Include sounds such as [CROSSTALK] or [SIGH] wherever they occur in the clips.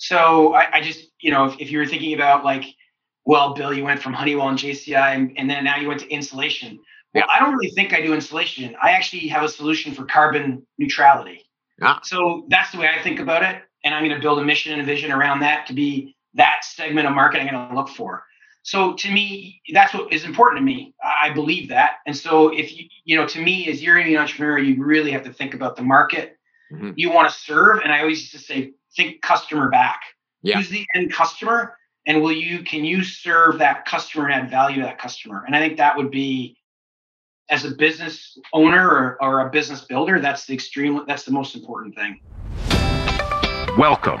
So I, I just, you know, if, if you were thinking about like, well, Bill, you went from Honeywell and JCI and, and then now you went to insulation. Well, yeah. I don't really think I do insulation. I actually have a solution for carbon neutrality. Yeah. So that's the way I think about it. And I'm going to build a mission and a vision around that to be that segment of market I'm going to look for. So to me, that's what is important to me. I believe that. And so if you, you know, to me, as you're an entrepreneur, you really have to think about the market mm-hmm. you want to serve. And I always used to say, think customer back. Yeah. Who's the end customer? And will you, can you serve that customer and add value to that customer? And I think that would be as a business owner or, or a business builder, that's the extreme, that's the most important thing. Welcome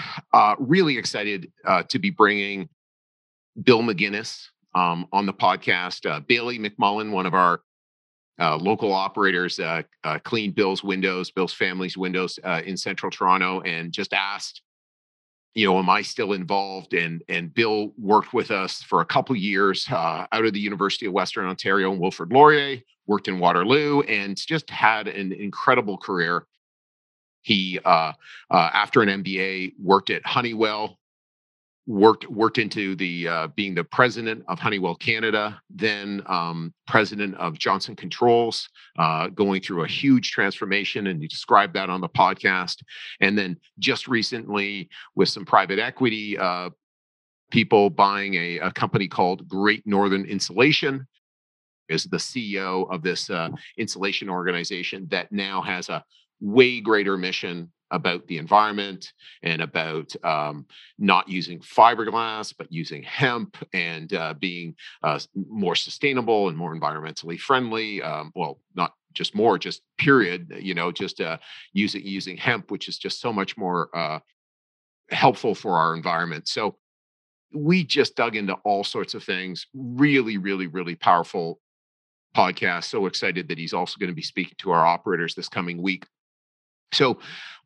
Uh, really excited uh, to be bringing Bill McGinnis um, on the podcast. Uh, Bailey McMullen, one of our uh, local operators, uh, uh, cleaned Bill's windows, Bill's family's windows in central Toronto, and just asked, you know, am I still involved? And and Bill worked with us for a couple years out of the University of Western Ontario and Wilfrid Laurier, worked in Waterloo, and just had an incredible career he, uh, uh, after an MBA, worked at Honeywell, worked worked into the uh, being the president of Honeywell Canada, then um, president of Johnson Controls, uh, going through a huge transformation, and he described that on the podcast. And then just recently, with some private equity uh, people buying a, a company called Great Northern Insulation, is the CEO of this uh, insulation organization that now has a way greater mission about the environment and about um, not using fiberglass, but using hemp and uh, being uh, more sustainable and more environmentally friendly. Um, well, not just more, just period. You know, just uh, using using hemp, which is just so much more uh, helpful for our environment. So we just dug into all sorts of things. Really, really, really powerful podcast. So excited that he's also going to be speaking to our operators this coming week so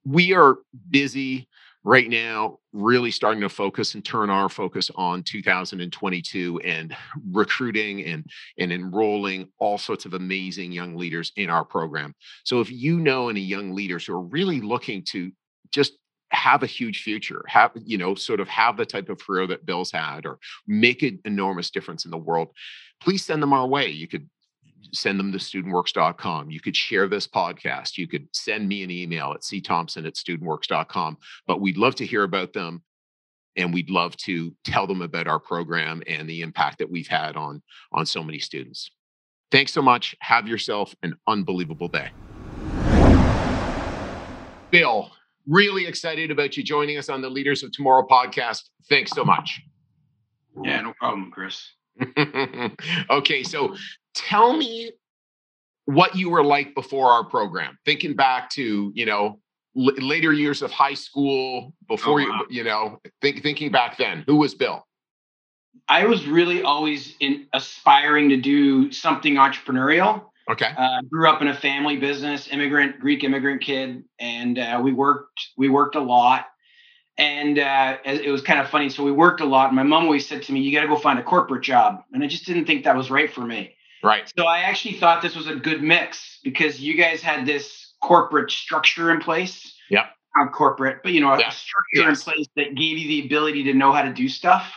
we are busy right now, really starting to focus and turn our focus on 2022 and recruiting and, and enrolling all sorts of amazing young leaders in our program. So if you know any young leaders who are really looking to just have a huge future have you know sort of have the type of career that bill's had or make an enormous difference in the world please send them our way you could send them to studentworks.com. You could share this podcast. You could send me an email at cthompson at studentworks.com. But we'd love to hear about them. And we'd love to tell them about our program and the impact that we've had on, on so many students. Thanks so much. Have yourself an unbelievable day. Bill, really excited about you joining us on the Leaders of Tomorrow podcast. Thanks so much. Yeah, no problem, Chris. [LAUGHS] okay, so tell me what you were like before our program thinking back to you know l- later years of high school before oh, wow. you you know think, thinking back then who was bill? I was really always in aspiring to do something entrepreneurial. Okay. Uh, grew up in a family business immigrant greek immigrant kid and uh, we worked we worked a lot. And uh, it was kind of funny so we worked a lot and my mom always said to me you got to go find a corporate job. And i just didn't think that was right for me Right. So I actually thought this was a good mix because you guys had this corporate structure in place. Yeah. Not corporate, but you know, yeah. a structure yes. in place that gave you the ability to know how to do stuff.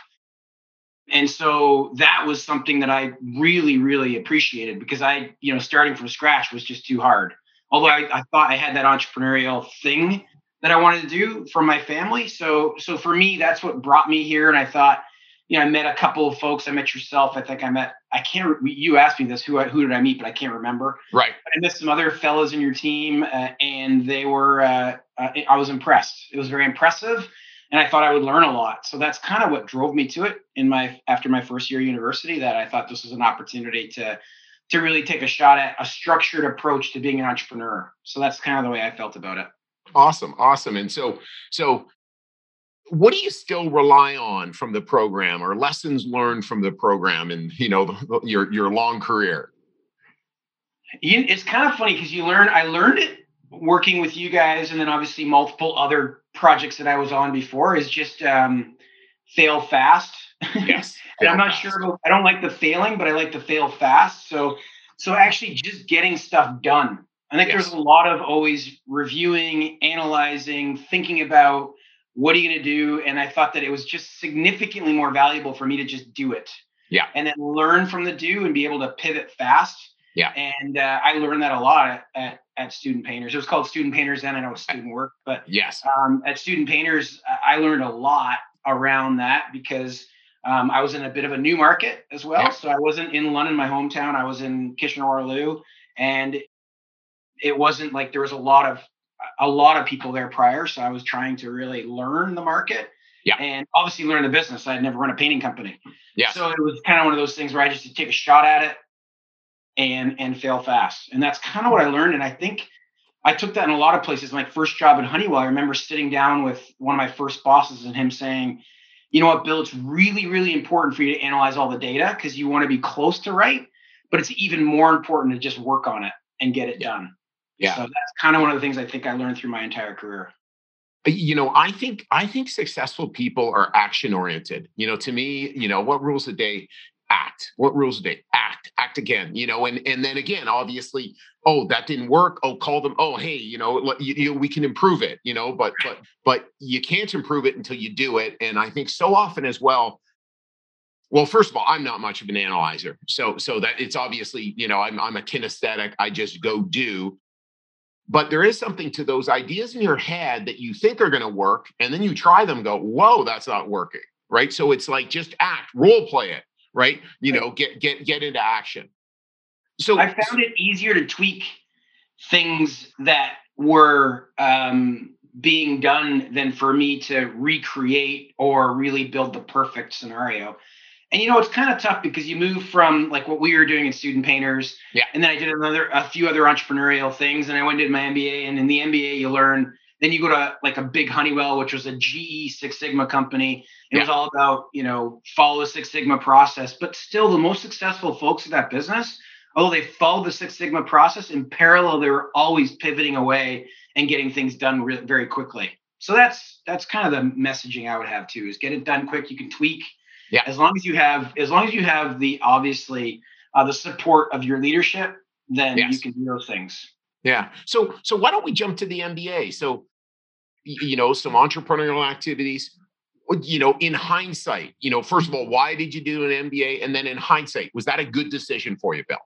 And so that was something that I really, really appreciated because I, you know, starting from scratch was just too hard. Although I, I thought I had that entrepreneurial thing that I wanted to do for my family. So, so for me, that's what brought me here. And I thought, you know, I met a couple of folks. I met yourself. I think I met. I can't. You asked me this. Who who did I meet? But I can't remember. Right. I met some other fellows in your team, uh, and they were. Uh, uh, I was impressed. It was very impressive, and I thought I would learn a lot. So that's kind of what drove me to it in my after my first year of university. That I thought this was an opportunity to to really take a shot at a structured approach to being an entrepreneur. So that's kind of the way I felt about it. Awesome, awesome. And so so what do you still rely on from the program or lessons learned from the program and you know your your long career it's kind of funny because you learn i learned it working with you guys and then obviously multiple other projects that i was on before is just um, fail fast [LAUGHS] yes and i'm not fast. sure about, i don't like the failing but i like to fail fast so so actually just getting stuff done i think yes. there's a lot of always reviewing analyzing thinking about what are you going to do? And I thought that it was just significantly more valuable for me to just do it. Yeah. And then learn from the do and be able to pivot fast. Yeah. And uh, I learned that a lot at, at, Student Painters. It was called Student Painters then. I know it's student work, but yes. Um, at Student Painters, I learned a lot around that because um, I was in a bit of a new market as well. Yeah. So I wasn't in London, my hometown. I was in Kitchener Waterloo, and it wasn't like there was a lot of a lot of people there prior. So I was trying to really learn the market. Yeah. And obviously learn the business. I had never run a painting company. Yeah. So it was kind of one of those things where I just take a shot at it and and fail fast. And that's kind of what I learned. And I think I took that in a lot of places. My first job at Honeywell, I remember sitting down with one of my first bosses and him saying, you know what, Bill, it's really, really important for you to analyze all the data because you want to be close to right, but it's even more important to just work on it and get it yeah. done. Yeah. So that's kind of one of the things I think I learned through my entire career. Uh, you know, I think I think successful people are action oriented. You know, to me, you know, what rules a day? Act. What rules a day? Act. Act again. You know, and and then again, obviously, oh, that didn't work. Oh, call them. Oh, hey, you know, you, you we can improve it. You know, but but but you can't improve it until you do it. And I think so often as well, well first of all i'm not much of an analyzer so so that it's obviously you know i'm, I'm a kinesthetic i just go do but there is something to those ideas in your head that you think are going to work and then you try them go whoa that's not working right? So it's like just act role play it right? You know get get get into action. So i found it easier to tweak things that were um, being done than for me to recreate or really build the perfect scenario and you know, it's kind of tough because you move from like what we were doing in student painters. Yeah. And then I did another a few other entrepreneurial things and I went and did my MBA. And in the MBA you learn then you go to like a big Honeywell, which was a GE Six Sigma company. It yeah. was all about, you know, follow the Six Sigma process. But still the most successful folks in that business, although they followed the Six Sigma process in parallel, they were always pivoting away and getting things done re- very quickly. So that's that's kind of the messaging I would have too is get it done quick. You can tweak yeah. As long as you have, as long as you have the obviously uh, the support of your leadership, then yes. you can do those things. Yeah. So so why don't we jump to the MBA? So you know some entrepreneurial activities. You know, in hindsight, you know, first of all, why did you do an MBA? And then in hindsight, was that a good decision for you, Bill?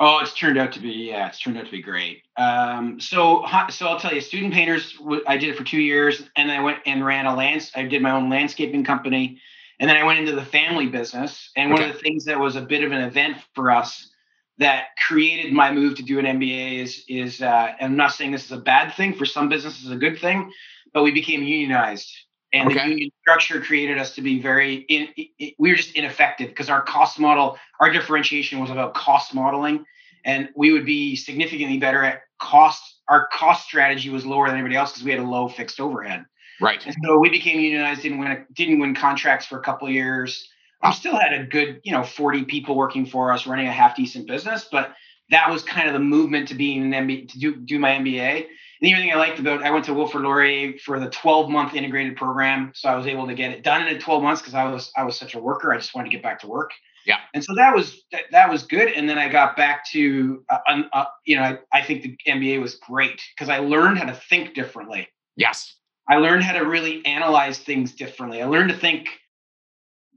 Oh, it's turned out to be yeah, it's turned out to be great. Um, so so I'll tell you, student painters. I did it for two years, and I went and ran a lands. I did my own landscaping company. And then I went into the family business. And one of the things that was a bit of an event for us that created my move to do an MBA is is uh, I'm not saying this is a bad thing. For some businesses, a good thing, but we became unionized, and okay. the union structure created us to be very. In, in, we were just ineffective because our cost model, our differentiation was about cost modeling, and we would be significantly better at cost. Our cost strategy was lower than anybody else because we had a low fixed overhead. Right. And so we became unionized, didn't win didn't win contracts for a couple of years. We still had a good, you know, 40 people working for us, running a half decent business, but that was kind of the movement to being an MBA to do do my MBA. And the other thing I liked about I went to Wilfrid Laurier for the 12 month integrated program, so I was able to get it done in 12 months because I was I was such a worker. I just wanted to get back to work. Yeah. And so that was that, that was good. And then I got back to uh, uh, you know I, I think the MBA was great because I learned how to think differently. Yes. I learned how to really analyze things differently. I learned to think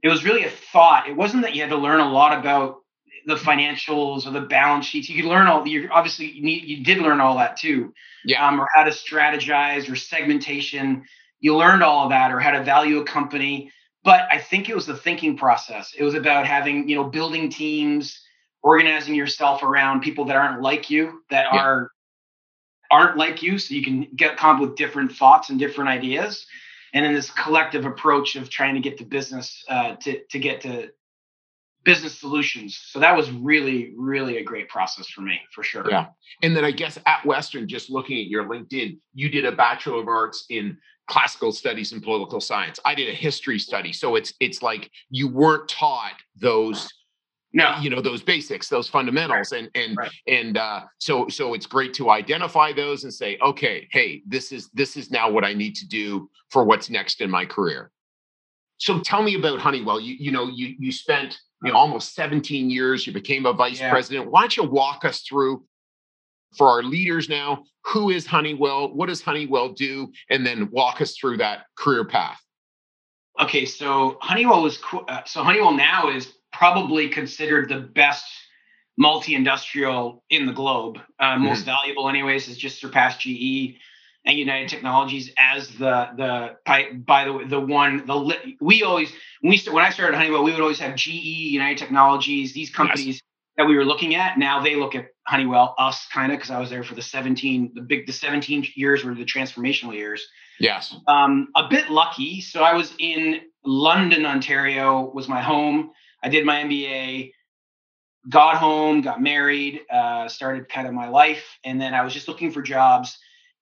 it was really a thought. It wasn't that you had to learn a lot about the financials or the balance sheets. You could learn all. You obviously you, need, you did learn all that too. Yeah. Um, or how to strategize or segmentation. You learned all of that, or how to value a company. But I think it was the thinking process. It was about having you know building teams, organizing yourself around people that aren't like you, that yeah. are aren't like you so you can get come up with different thoughts and different ideas and then this collective approach of trying to get the business uh, to, to get to business solutions. So that was really, really a great process for me, for sure. Yeah. And then I guess at Western, just looking at your LinkedIn, you did a Bachelor of Arts in classical studies and political science. I did a history study. So it's it's like you weren't taught those no you know those basics those fundamentals right. and and right. and uh, so so it's great to identify those and say okay hey this is this is now what i need to do for what's next in my career so tell me about honeywell you you know you you spent you know almost 17 years you became a vice yeah. president why don't you walk us through for our leaders now who is honeywell what does honeywell do and then walk us through that career path okay so honeywell was uh, so honeywell now is probably considered the best multi-industrial in the globe. Uh, mm-hmm. Most valuable, anyways, has just surpassed GE and United Technologies as the the by, by the the one the we always when we when I started Honeywell, we would always have GE, United Technologies, these companies yes. that we were looking at. Now they look at Honeywell, us kind of because I was there for the 17 the big the 17 years were the transformational years. Yes. Um, a bit lucky. So I was in London, Ontario, was my home. I did my MBA, got home, got married, uh, started kind of my life, and then I was just looking for jobs.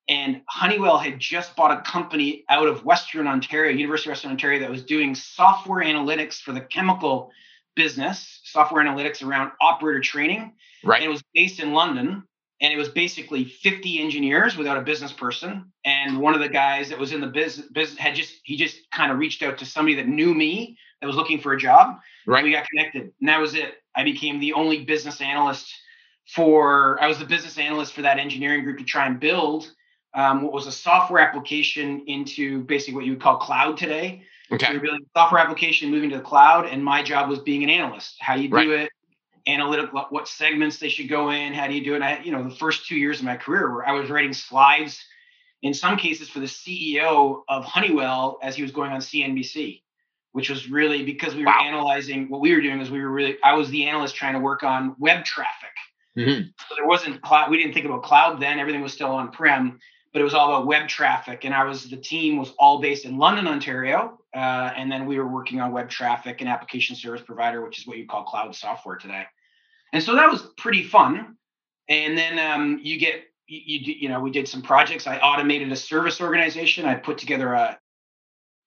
And Honeywell had just bought a company out of Western Ontario, University of Western Ontario, that was doing software analytics for the chemical business, software analytics around operator training. Right. And it was based in London. And it was basically 50 engineers without a business person. And one of the guys that was in the business, business had just, he just kind of reached out to somebody that knew me that was looking for a job. Right. We got connected. And that was it. I became the only business analyst for, I was the business analyst for that engineering group to try and build um, what was a software application into basically what you would call cloud today. Okay. So you're building a software application, moving to the cloud. And my job was being an analyst. How do you do right. it? Analytical, what segments they should go in. How do you do it? And I, you know, the first two years of my career where I was writing slides in some cases for the CEO of Honeywell as he was going on CNBC which was really because we were wow. analyzing what we were doing is we were really I was the analyst trying to work on web traffic. Mm-hmm. So there wasn't cloud. We didn't think about cloud then. Everything was still on prem, but it was all about web traffic. And I was the team was all based in London, Ontario, uh, and then we were working on web traffic and application service provider, which is what you call cloud software today. And so that was pretty fun. And then um, you get you, you you know we did some projects. I automated a service organization. I put together a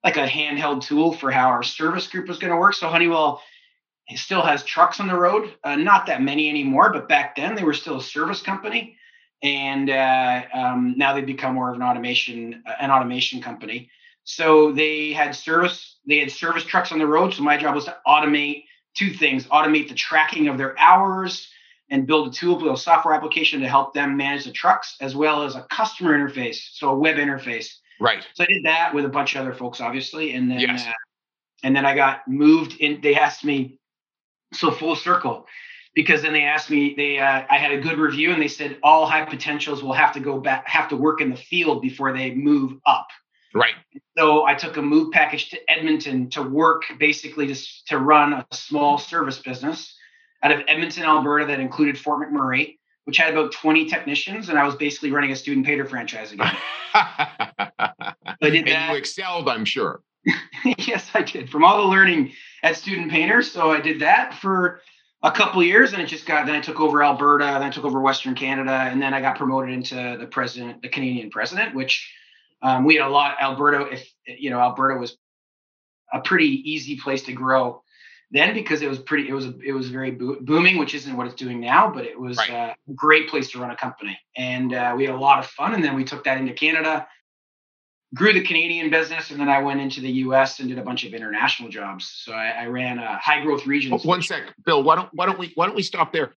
like a handheld tool for how our service group was going to work. So Honeywell still has trucks on the road, uh, not that many anymore, but back then they were still a service company, and uh, um, now they've become more of an automation uh, an automation company. So they had service they had service trucks on the road. So my job was to automate two things: automate the tracking of their hours and build a tool, build a software application to help them manage the trucks, as well as a customer interface, so a web interface Right. So I did that with a bunch of other folks, obviously, and then yes. uh, and then I got moved in. They asked me, so full circle, because then they asked me. They uh, I had a good review, and they said all high potentials will have to go back, have to work in the field before they move up. Right. So I took a move package to Edmonton to work, basically to to run a small service business out of Edmonton, Alberta, that included Fort McMurray which had about 20 technicians, and I was basically running a student painter franchise again. [LAUGHS] I did and that. you excelled, I'm sure. [LAUGHS] yes, I did. From all the learning at Student Painters, so I did that for a couple years, and it just got. Then I took over Alberta, then I took over Western Canada, and then I got promoted into the president, the Canadian president, which um, we had a lot. Alberta, if you know, Alberta was a pretty easy place to grow then because it was pretty it was it was very bo- booming which isn't what it's doing now but it was right. uh, a great place to run a company. And uh, we had a lot of fun and then we took that into canada grew the canadian business and then i went into the us and did a bunch of international jobs. So i, I ran a high growth region. One sec bill why don't why don't we why don't we stop there?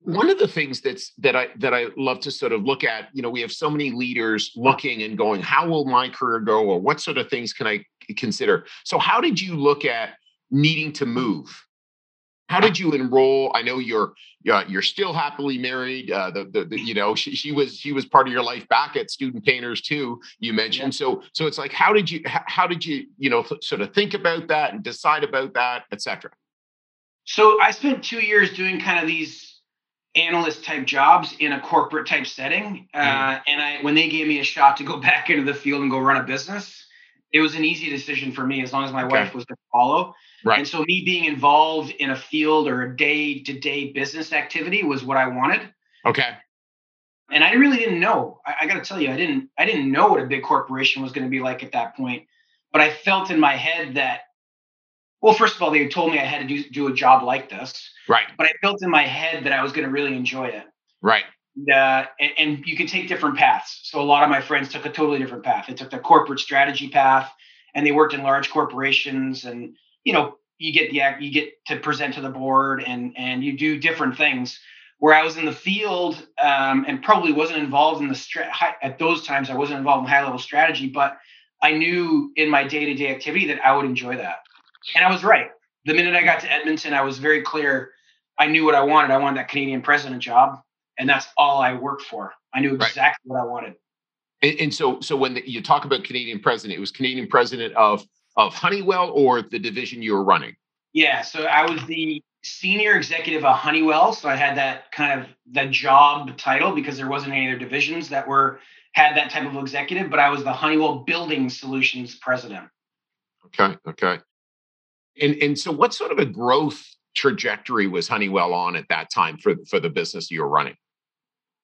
One of the things that's that i that i love to sort of look at you know we have so many leaders looking and going how will my career go? or what sort of things can i consider? So how did you look at needing to move how did you enroll i know you're uh, you're still happily married uh, the, the, the, you know she, she was she was part of your life back at student painters too you mentioned yeah. so so it's like how did you how did you you know sort of think about that and decide about that etc so i spent two years doing kind of these analyst type jobs in a corporate type setting uh, mm. and i when they gave me a shot to go [LAUGHS] back into the field and go run a business it was an easy decision for me as long as my okay. wife was to follow. Right. And so me being involved in a field or a day to day business activity was what I wanted. Okay. And I really didn't know. I, I got to tell you, I didn't. I didn't know what a big corporation was going to be like at that point. But I felt in my head that, well, first of all, they told me I had to do do a job like this. Right. But I felt in my head that I was going to really enjoy it. Right. Uh, and, and, you can take different paths. So a lot of my friends took a totally different path. They took the corporate strategy path, and they worked in large corporations. And you know, you get the you get to present to the board, and and you do different things. Where I was in the field um, and probably wasn't involved in the stra- at those times, I wasn't involved in high level strategy, but I knew in my day to day activity that I would enjoy that. And I was right. The minute I got to Edmonton, I was very clear. I knew what I wanted. I wanted that Canadian president job and that's all I worked for. I knew exactly right. what I wanted. And, and so, so when the, you talk about Canadian president, it was Canadian president of of Honeywell or the division you were running. Yeah, so I was the senior executive of Honeywell, so I had that kind of the job title because there wasn't any other divisions that were had that type of executive, but I was the Honeywell Building Solutions president. Okay, okay. And and so what sort of a growth trajectory was Honeywell on at that time for for the business you were running?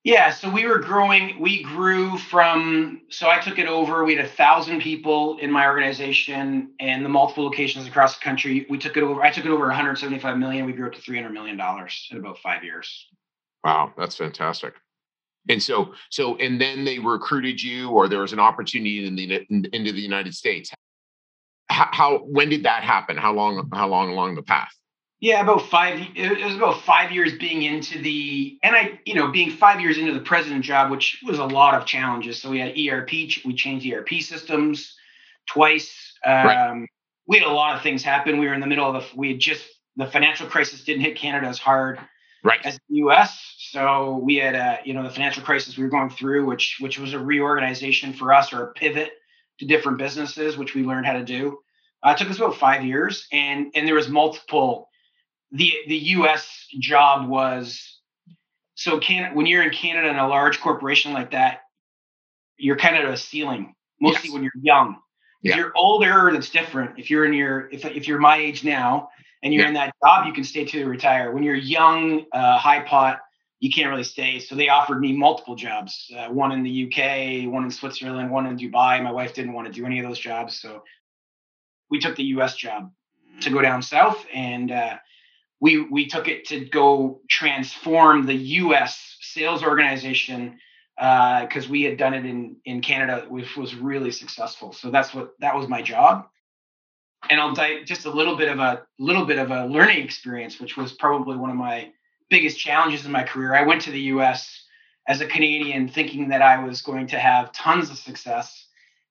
Yeah, so we were growing. We grew from, so I took it over. We had a thousand people in my organization and the multiple locations across the country. We took it over. I took it over 175 million. We grew up to 300 million dollars in about five years. Wow, that's fantastic. And so, so, and then they recruited you, or there was an opportunity in the in, into the United States. How, how, when did that happen? How long? How long along the path? Yeah, about five. It was about five years being into the, and I, you know, being five years into the president job, which was a lot of challenges. So we had ERP, we changed ERP systems twice. Um, right. We had a lot of things happen. We were in the middle of the, we had just the financial crisis didn't hit Canada as hard right. as the U.S. So we had, a, you know, the financial crisis we were going through, which which was a reorganization for us or a pivot to different businesses, which we learned how to do. Uh, it took us about five years, and and there was multiple the the U.S. job was so can when you're in Canada in a large corporation like that, you're kind of a ceiling. Mostly yes. when you're young. If yeah. you're older, that's different. If you're in your if if you're my age now and you're yeah. in that job, you can stay to retire. When you're young, uh, high pot, you can't really stay. So they offered me multiple jobs, uh, one in the UK, one in Switzerland, one in Dubai. My wife didn't want to do any of those jobs, so we took the US job to go down south and uh, we we took it to go transform the U.S. sales organization because uh, we had done it in in Canada, which was really successful. So that's what that was my job. And I'll die just a little bit of a little bit of a learning experience, which was probably one of my biggest challenges in my career. I went to the U.S. as a Canadian, thinking that I was going to have tons of success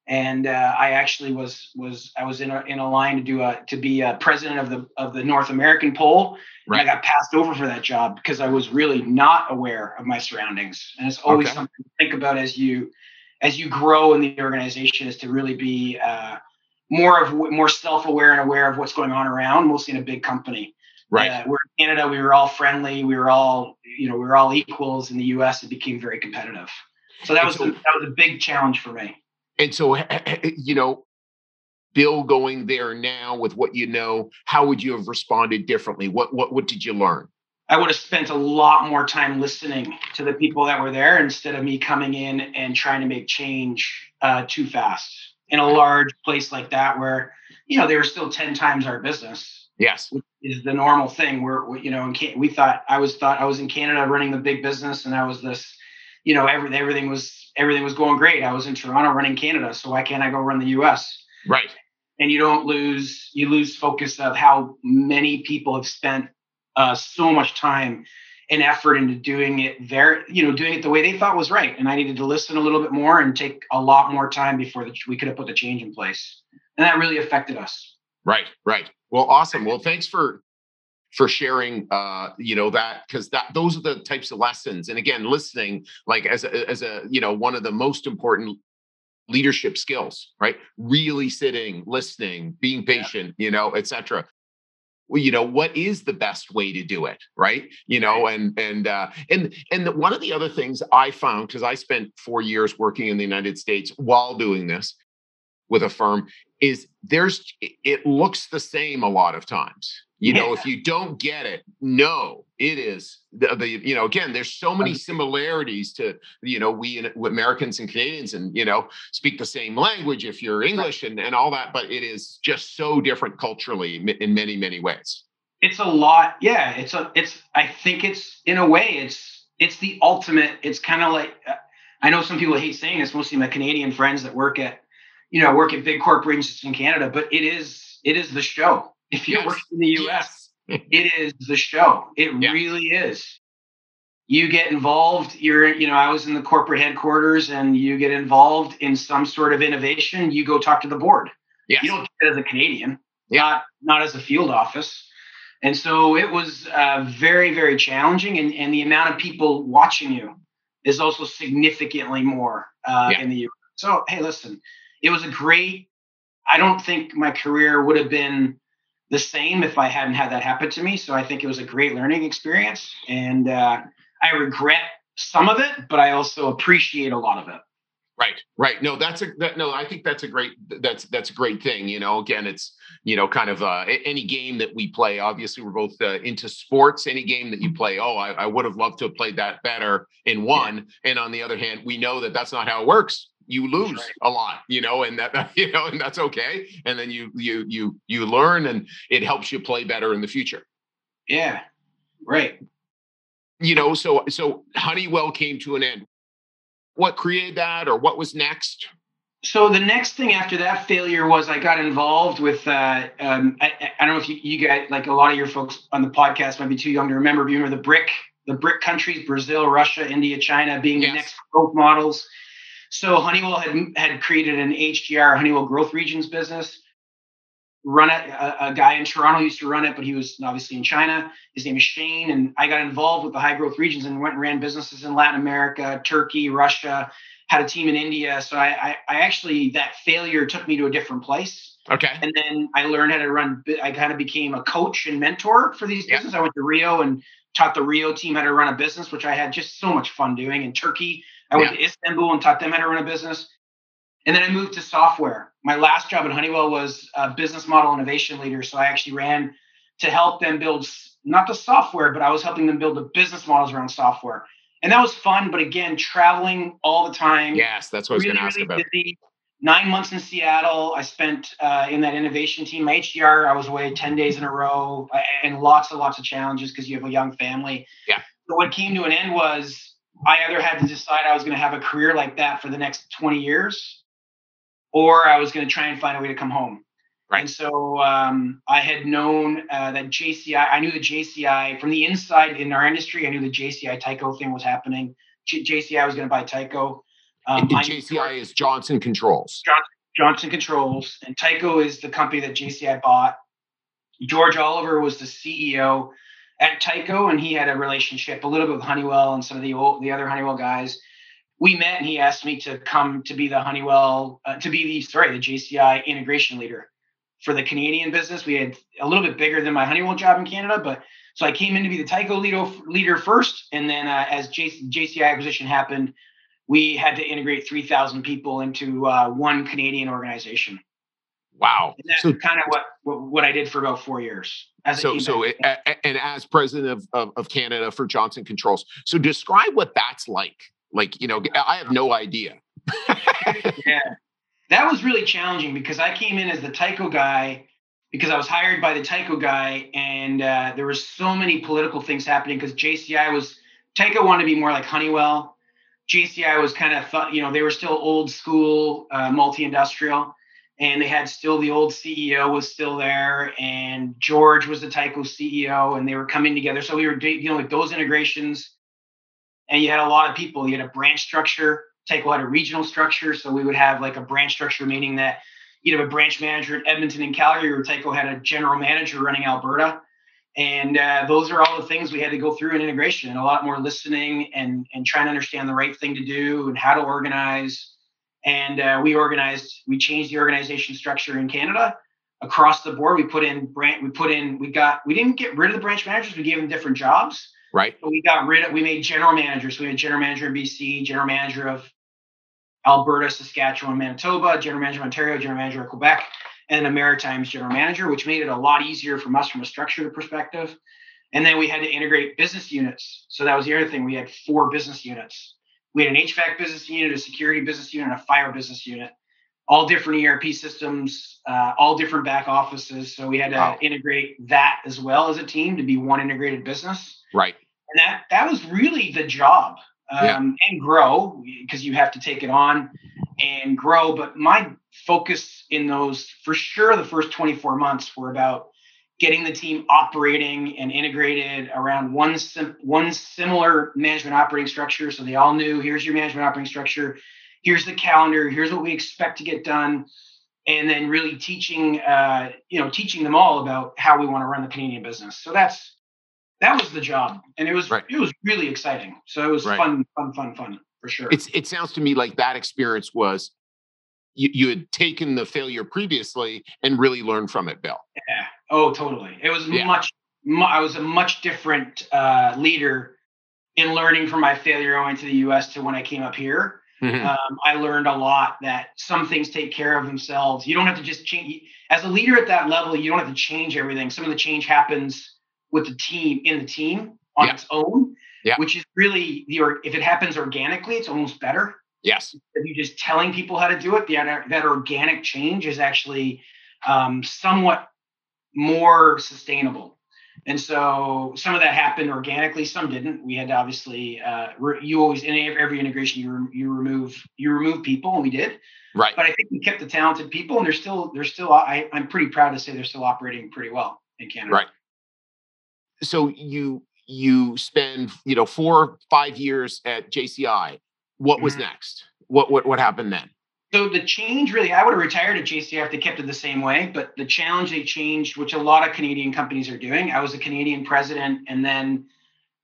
and uh, I actually was was I was in a in a line to do a to be a president of the of the North American poll. Right. And I got passed over for that job because I was really not aware of my surroundings. And it's always okay. something to think about as you as you grow in the organization is to really be uh, more of more self aware and aware of what's going on around, mostly in a big company. Right. Uh, we're in Canada. We were all friendly. We were all you know we were all equals. In the U.S., it became very competitive. So that was a, that was a big challenge for me. And so, you know, Bill going there now with what you know, how would you have responded differently? What what what did you learn? I would have spent a lot more time listening to the people that were there instead of me coming in and trying to make change uh, too fast in a large place like that where you know they were still 10 times our business yes is the normal thing where you know in Can- we thought i was thought i was in canada running the big business and i was this you know everything everything was everything was going great. I was in Toronto running Canada, so why can't I go run the US? Right. And you don't lose you lose focus of how many people have spent uh, so much time and effort into doing it there, you know, doing it the way they thought was right. And I needed to listen a little bit more and take a lot more time before the, we could have put the change in place. And that really affected us. Right, right. Well, awesome. Well, thanks for for sharing uh you know that because that those are the types of lessons. And again listening like as a, as a you know one of the most important leadership skills right? Really sitting listening being patient yeah. you know etc well, you know what is the best way to do it right? You know and and uh and and the, one of the other things i found because i spent four years working in the united states while doing this with a firm is there's it looks the same a lot of times. You know yeah. if you don't get it no it is the, the, you know again there's so many similarities to you know we americans and canadians and you know speak the same language if you're english and, and all that but it is just so different culturally in many many ways. It's a lot yeah it's a it's i think it's in a way it's it's the ultimate it's kind of like uh, i know some people hate saying this mostly my canadian friends that work at you know work at big corporations in canada but it is it is the show if you're yes. working in the US, yes. [LAUGHS] it is the show. It yeah. really is. You get involved, you're, you know, I was in the corporate headquarters and you get involved in some sort of innovation, you go talk to the board. Yes. You don't do it as a Canadian, yeah. not, not as a field office. And so it was uh, very, very challenging. And, and the amount of people watching you is also significantly more uh, yeah. in the US. So, hey, listen, it was a great, I don't think my career would have been the same if I hadn't had that happen to me. So I think it was a great learning experience, and uh, I regret some of it, but I also appreciate a lot of it. Right, right. No, that's a that, no. I think that's a great that's that's a great thing. You know, again, it's you know kind of uh, any game that we play. Obviously, we're both uh, into sports. Any game that you mm-hmm. play, oh, I, I would have loved to have played that better in one. Yeah. And on the other hand, we know that that's not how it works you lose right. a lot you know and that [LAUGHS] you know and that's okay and then you you you you learn and it helps you play better in the future yeah right you know so so honeywell came to an end what created that or what was next so the next thing after that failure was I got involved with uh, um, I, I, don't know if you, you guys like a lot of your folks on the podcast might be too young to remember. But you remember the brick the BRIC countries Brazil, Russia, India, China being yes. the next growth models. So Honeywell had had created an HGR Honeywell Growth Regions business. Run it. A, a, guy in Toronto used to run it, but he was obviously in China. His name is Shane, and I got involved with the high growth regions and went and ran businesses in Latin America, Turkey, Russia. Had a team in India. So I, I, I actually that failure took me to a different place. Okay. And then I learned how to run. I kind of became a coach and mentor for these businesses. I went to Rio and taught the Rio team how to run a business, which I had just so much fun doing. In Turkey, I went to Istanbul and taught them how to run a business. And then I moved to software. My last job at Honeywell was a business model innovation leader. So I actually ran to help them build not the software, but I was helping them build the business models around software. And that was fun. But again, traveling all the time. Yes, that's what really, I was going to ask really about. Nine months in Seattle. I spent uh, in that innovation team. My HDR, I was away 10 days in a row and lots and lots of challenges because you have a young family. Yeah. But what came to an end was I either had to decide I was going to have a career like that for the next 20 years, or I was going to try and find a way to come home. Right. And so um, I had known uh, that JCI, I knew the JCI from the inside in our industry, I knew the JCI Tyco thing was happening. J- JCI was going to buy Tyco. Um, JCI is Johnson Controls. Johnson, Johnson Controls. And Tyco is the company that JCI bought. George Oliver was the CEO at Tyco, and he had a relationship a little bit with Honeywell and some of the old, the other Honeywell guys. We met, and he asked me to come to be the Honeywell, uh, to be the sorry, the JCI integration leader for the Canadian business. We had a little bit bigger than my Honeywell job in Canada, but so I came in to be the Tyco leader, leader first, and then uh, as JCI acquisition happened, we had to integrate 3,000 people into uh, one Canadian organization. Wow. And that's so, kind of what, what, I did for about four years. As so so it, and as president of, of, of Canada for Johnson Controls. So describe what that's like. Like you know, I have no idea. [LAUGHS] yeah, that was really challenging because I came in as the Tyco guy because I was hired by the Tyco guy, and uh, there was so many political things happening because JCI was Tyco wanted to be more like Honeywell. JCI was kind of you know they were still old school uh, multi-industrial and they had still the old CEO was still there, and George was the Tyco CEO, and they were coming together. So we were dealing with those integrations, and you had a lot of people. You had a branch structure. Tyco had a regional structure, so we would have like a branch structure, meaning that you'd have a branch manager at Edmonton and Calgary, or Tyco had a general manager running Alberta. And uh, those are all the things we had to go through in integration, and a lot more listening and and trying to understand the right thing to do and how to organize and uh, we organized we changed the organization structure in canada across the board we put in branch we put in we got we didn't get rid of the branch managers we gave them different jobs right but we got rid of we made general managers we had general manager in bc general manager of Alberta, Saskatchewan, Manitoba, general manager of Ontario, general manager of Quebec, and a Maritimes general manager, which made it a lot easier from us from a structure perspective. And then we had to integrate business units. So that was the other thing. We had four business units. We had an HVAC business unit, a security business unit, and a fire business unit, all different ERP systems, uh, all different back offices. So we had to wow. integrate that as well as a team to be one integrated business. Right. And that that was really the job. Um, yeah. and grow because you have to take it on and grow. But my focus in those, for sure, the first 24 months were about getting the team operating and integrated around one sim- one similar management operating structure. So they all knew here's your management operating structure, here's the calendar, here's what we expect to get done, and then really teaching uh, you know teaching them all about how we want to run the Canadian business. So that's that was the job, and it was right. it was really exciting. So it was right. fun, fun, fun, fun for sure. It's it sounds to me like that experience was you, you had taken the failure previously and really learned from it, Bill. Yeah. Oh, totally. It was yeah. much, I was a much different uh, leader in learning from my failure going to the US to when I came up here. Mm-hmm. Um, I learned a lot that some things take care of themselves. You don't have to just change. As a leader at that level, you don't have to change everything. Some of the change happens with the team in the team on yeah. its own, yeah. which is really the or if it happens organically, it's almost better. Yes. If you're just telling people how to do it, the, that organic change is actually um, somewhat more sustainable. And so some of that happened organically, some didn't. We had to obviously, uh, re- you always in every integration you re- you remove you remove people, and we did. Right. But I think we kept the talented people, and they're still they're still. I, I'm pretty proud to say they're still operating pretty well in Canada. Right. So you you spend you know four five years at JCI what was mm-hmm. next? What what what happened then? So the change really, I would have retired at JCI if they kept it the same way. But the challenge they changed, which a lot of Canadian companies are doing. I was a Canadian president, and then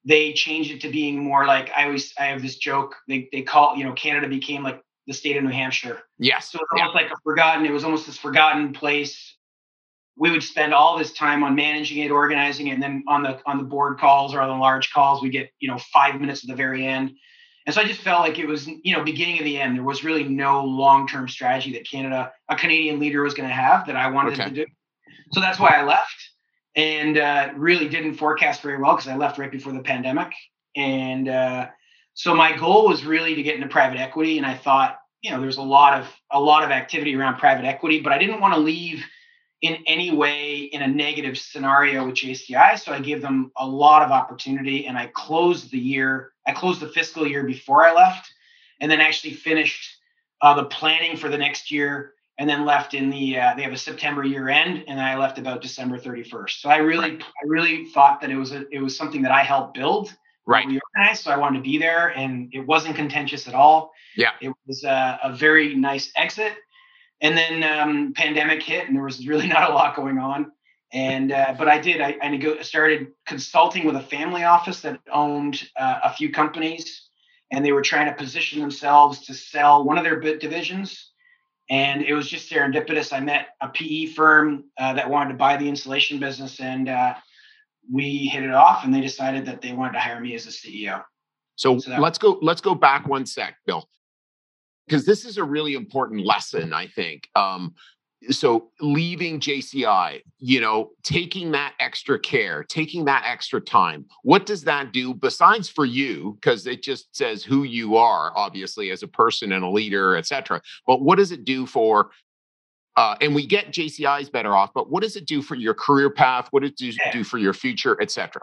they changed it to being more like I always I have this joke. They they call you know Canada became like the state of New Hampshire. Yes. So it's almost yeah. like a forgotten. It was almost this forgotten place. We would spend all this time on managing it, organizing it, and then on the on the board calls or on the large calls, we get you know five minutes at the very end and so I just felt like it was, you know, beginning of the end. There was really no long-term strategy that Canada, a Canadian leader, was going to have that I wanted okay. to do. So that's why I left, and uh, really didn't forecast very well because I left right before the pandemic. And uh, so my goal was really to get into private equity, and I thought, you know, there's a lot of a lot of activity around private equity, but I didn't want to leave in any way in a negative scenario with JCI. So I gave them a lot of opportunity and I closed the year, I closed the fiscal year before I left and then actually finished uh, the planning for the next year and then left in the uh, they have a September year end and I left about December 31st. So I really right. I really thought that it was a, it was something that I helped build. Right. Reorganized, so I wanted to be there and it wasn't contentious at all. Yeah. It was a, a very nice exit and then um, pandemic hit and there was really not a lot going on. And uh, but i did i, I nego- started consulting with a family office that owned uh, a few companies. And they were trying to position themselves to sell one of their bit divisions. And it was just serendipitous. I met a pe firm uh, that wanted to buy the insulation business and uh, we hit it off and they decided that they wanted to hire me as a ceo so, so let's go let's go back one sec bill because this is a really important lesson, I think. Um, so leaving JCI, you know, taking that extra care, taking that extra time, what does that do besides for you? Because it just says who you are, obviously, as a person and a leader, et cetera. But what does it do for uh, and we get JCI's better off, but what does it do for your career path? What does it do for your future, et cetera?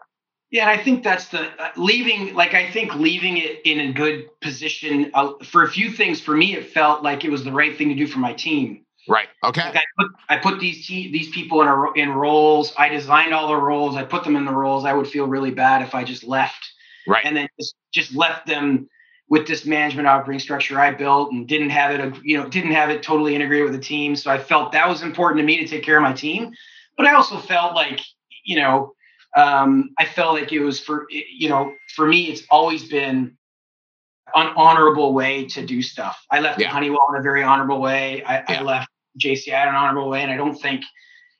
Yeah, I think that's the uh, leaving. Like, I think leaving it in a good position uh, for a few things. For me, it felt like it was the right thing to do for my team. Right. Okay. Like I put I put these te- these people in a, in roles. I designed all the roles. I put them in the roles. I would feel really bad if I just left. Right. And then just just left them with this management operating structure I built and didn't have it, you know, didn't have it totally integrated with the team. So I felt that was important to me to take care of my team. But I also felt like, you know, um, I felt like it was for you know for me it's always been an honorable way to do stuff. I left yeah. Honeywell in a very honorable way. I, yeah. I left JCI in an honorable way, and I don't think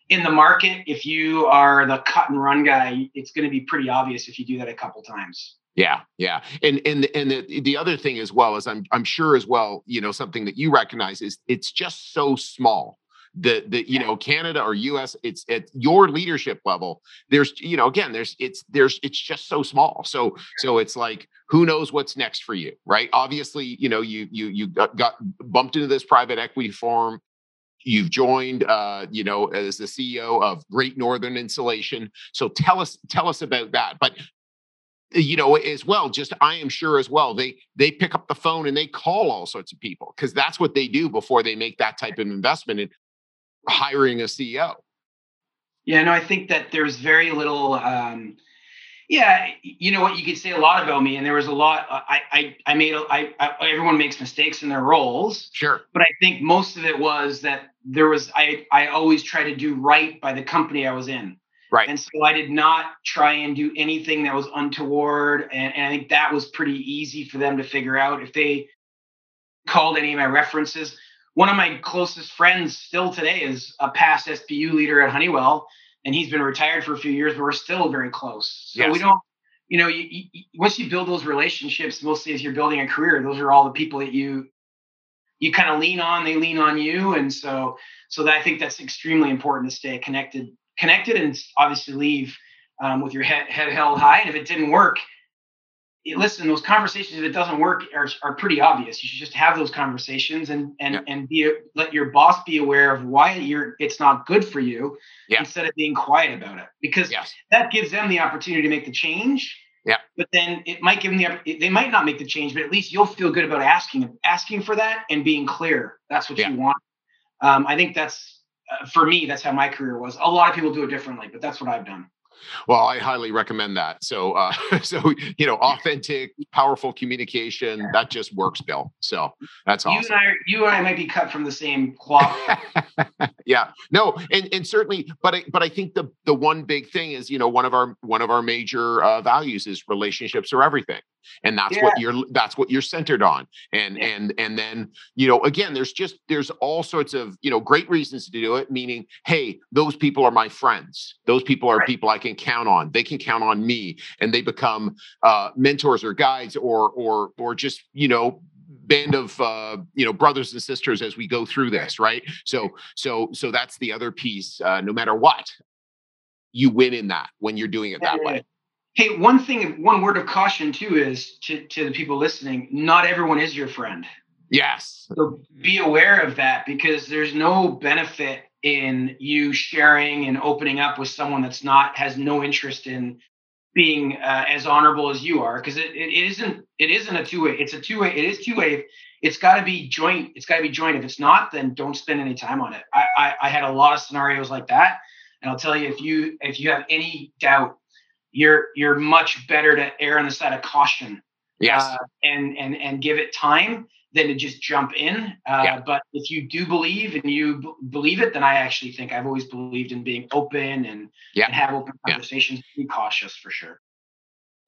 in the market if you are the cut and run guy, it's going to be pretty obvious if you do that a couple times. Yeah, yeah, and and and the the other thing as well is I'm I'm sure as well, you know, something that you recognize is it's just so small. The the you know Canada or U.S. It's at your leadership level. There's you know again there's it's there's it's just so small. So so it's like who knows what's next for you, right? Obviously, you know you you you got, got bumped into this private equity firm you've joined uh, you know as the ceo of great northern insulation so tell us tell us about that but you know as well just i am sure as well they they pick up the phone and they call all sorts of people because that's what they do before they make that type of investment in hiring a ceo yeah no i think that there's very little um yeah you know what you could say a lot about me and there was a lot uh, i i, I made a, I, I everyone makes mistakes in their roles sure but i think most of it was that there was i i always try to do right by the company i was in Right. And so I did not try and do anything that was untoward. And, and, I think that was pretty easy for them to figure out. If they called any of my references, one of my closest friends still today is a past SBU leader at Honeywell, and he's been retired for a few years, but we're still very close. So yes. we don't, you know, you, you, once you build those relationships, mostly as you're building a career, those are all the people that you you kind of lean on, they lean on you. And so so that I think that's extremely important to stay connected connected and obviously leave um, with your head, head held high. And if it didn't work, listen, those conversations, if it doesn't work, are, are pretty obvious. You should just have those conversations and and yeah. and be let your boss be aware of why you're it's not good for you yeah. instead of being quiet about it because yes. that gives them the opportunity to make the change. Yeah. But then it might give them the they might not make the change, but at least you'll feel good about asking asking for that and being clear. That's what yeah. you want. Um, I think that's uh, for me, that's how my career was. A lot of people do it differently, but that's what I've done. Well, I highly recommend that. So, uh, [LAUGHS] so you know, authentic, powerful communication that just works, Bill. So that's awesome. You and I, you and I might be cut from the same cloth. [LAUGHS] yeah, no, and and certainly, but I, but I think the the one big thing is, you know, one of our one of our major uh, values is relationships are everything and that's yeah. what you're that's what you're centered on. And yeah. and and then you know again there's just there's all sorts of you know great reasons to do it meaning hey those people are my friends. Those people are right. people i can count on. They can count on me and they become uh, mentors or guides or or or just you know band of uh, you know brothers and sisters as we go through this right? So so so that's the other piece uh, no matter what you win in that when you're doing it that way Hey, one thing, one word of caution too is to, to the people listening, not everyone is your friend. Yes. So be aware of that because there's no benefit in you sharing and opening up with someone that's not has no interest in being uh, as honorable as you are. Because it, it isn't it isn't a two way it's a two way it is two way it's got to be joint it's got to be joint. If it's not then don't spend any time on it. I, I i had a lot of scenarios like that. And i'll tell you if you if you have any doubt you're you're much better to err on the side of caution. Yes. Uh, and and and give it time than to just jump in. Uh, yeah. But if you do believe and you b- believe it, then I actually think I've always believed in being open and, yeah. and have open conversations. Yeah. Be cautious for sure.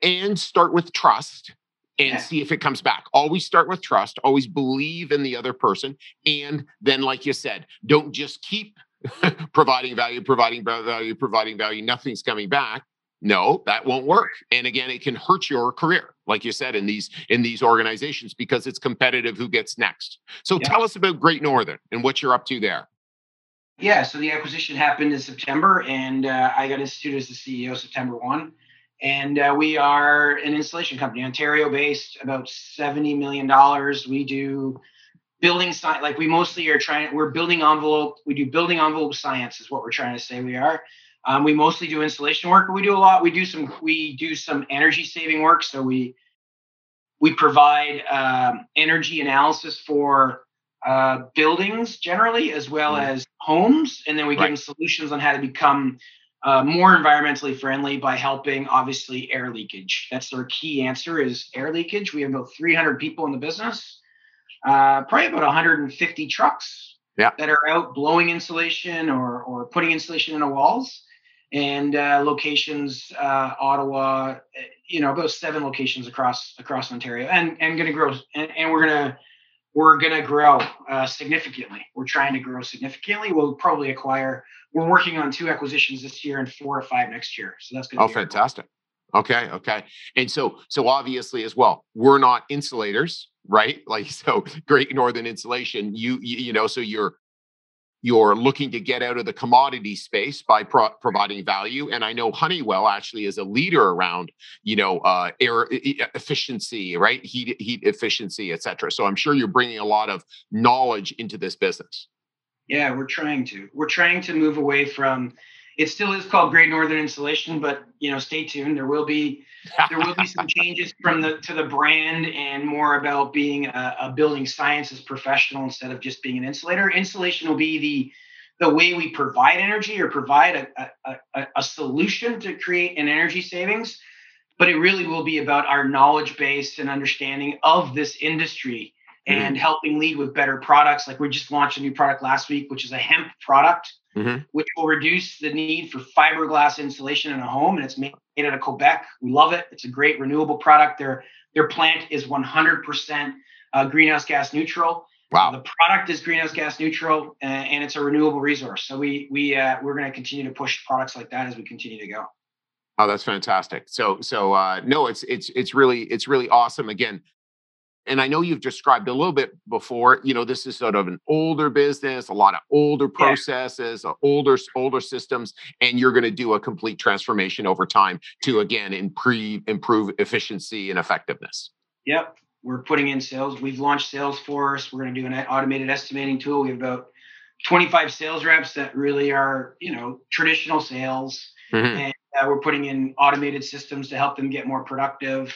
And start with trust and see if it comes back. Always start with trust. Always believe in the other person. And then, like you said, don't just keep [LAUGHS] providing value, providing value, providing value. Nothing's coming back no that won't work. And again it can hurt your career like you said in these in these organizations because it's competitive who gets next. So yeah. tell us about great northern and what you're up to there. Yeah so the acquisition happened in september and uh, i got instituted as the ceo september 1 and uh, we are an installation company ontario based about 70 million dollars. We do building science like we mostly are trying we're building envelope we do building envelope science is what we're trying to say we are um, we mostly do installation work, but we do a lot. We do some we do some energy saving work. So we we provide um, energy analysis for uh, buildings generally, as well mm-hmm. as homes, and then we right. give them solutions on how to become uh, more environmentally friendly by helping obviously air leakage. That's our key answer is air leakage. We have about 300 people in the business, uh, probably about 150 trucks yeah. that are out blowing insulation or or putting insulation in the walls and uh, locations uh, ottawa eh, you know about seven locations across across ontario and and going to grow and, and, we're going to we're to grow uh, significantly we're trying to grow significantly we'll probably acquire we're working on two acquisitions this year and four or five next year so that's going to oh fantastic Okay, okay. And so so obviously as well, we're not insulators, right? [LAUGHS] Like so Great Northern Insulation, you you, you know, so you're you're looking to get out of the commodity space by pro- providing value. And i know honeywell actually is a leader around you know uh, air efficiency right? Heat heat efficiency et cetera. So i'm sure you're bringing a lot of knowledge into this business. Yeah we're trying to. We're trying to move away from it still is called Great Northern Insulation, but you know, stay tuned. There will be there will be some [LAUGHS] changes from the to the brand and more about being a, a, building sciences professional instead of just being an insulator. Insulation will be the the way we provide energy or provide a, a, a solution to create an energy savings, but it really will be about our knowledge base and understanding of this industry mm-hmm. and helping lead with better products. Like we just launched a new product last week, which is a hemp product mm-hmm. which will reduce the need for fiberglass insulation in a home. And it's made out of Quebec. We love it. It's a great renewable product. Their their plant is 100% uh, greenhouse gas neutral. Wow. The product is greenhouse gas neutral, uh, and it's a renewable resource. So we we uh, we're going to continue to push products like that as we continue to go. Oh, that's fantastic. So so uh, no, it's it's it's really it's really awesome. Again, and I know you've described a little bit before, you know, this is sort of an older business, a lot of older processes, yeah. Older older systems, and you're going to do a complete transformation over time to again improve improve efficiency and effectiveness. Yep, we're putting in sales. We've launched Salesforce. We're going to do an automated estimating tool. We have about 25 sales reps that really are, you know, traditional sales, mm-hmm. and uh, we're putting in automated systems to help them get more productive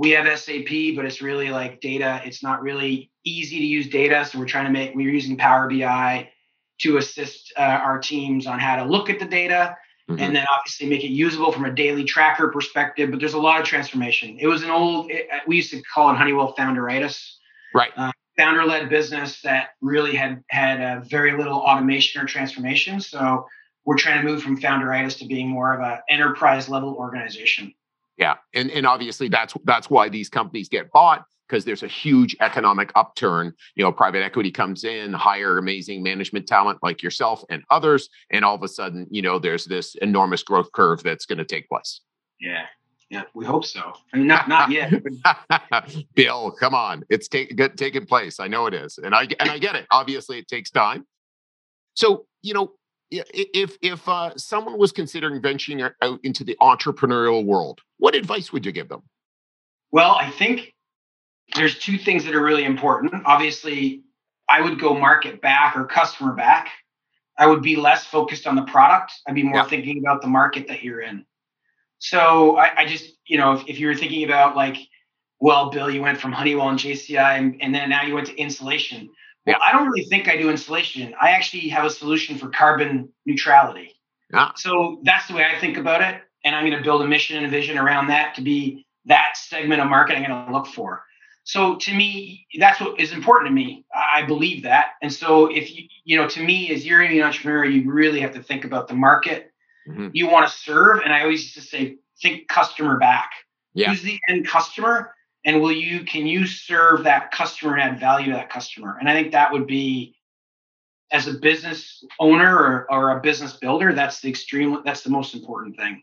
we have SAP, but it's really like data. It's not really easy to use data. So we're trying to make, we're using Power BI to assist uh, our teams on how to look at the data mm-hmm. and then obviously make it usable from a daily tracker perspective. But there's a lot of transformation. It was an old, it, we used to call it Honeywell founderitis. Right. Uh, founder led business that really had had uh, very little automation or transformation. So we're trying to move from founderitis to being more of an enterprise level organization. Yeah, and and obviously that's that's why these companies get bought because there's a huge economic upturn. You know, private equity comes in, hire amazing management talent like yourself and others, and all of a sudden, you know, there's this enormous growth curve that's going to take place. Yeah. Yeah, we hope so. I mean, not not yet. [LAUGHS] Bill, come on, it's take, taking place. I know it is, and I and I get it. Obviously, it takes time. So, you know, if if uh, someone was considering venturing out into the entrepreneurial world, what advice would you give them? Well, I think there's two things that are really important. Obviously, I would go market back or customer back. I would be less focused on the product. I'd be more yeah. thinking about the market that you're in. So I, I just, you know, if, if you were thinking about like, well, Bill, you went from Honeywell and JCI, and, and then now you went to insulation well, yeah. I don't really think I do insulation. I actually have a solution for carbon neutrality. Yeah. So that's the way I think about it. And I'm going to build a mission and a vision around that to be that segment of market I'm going to look for. So to me, that's what is important to me. I believe that. And so if you, you know, to me, as you're an entrepreneur, you really have to think about the market mm-hmm. you want to serve. And I always used to say, think customer back. Yeah. Who's the end customer? And will you can you serve that customer and add value to that customer? And i think that would be as a business owner or, or a business builder that's the extreme that's the most important thing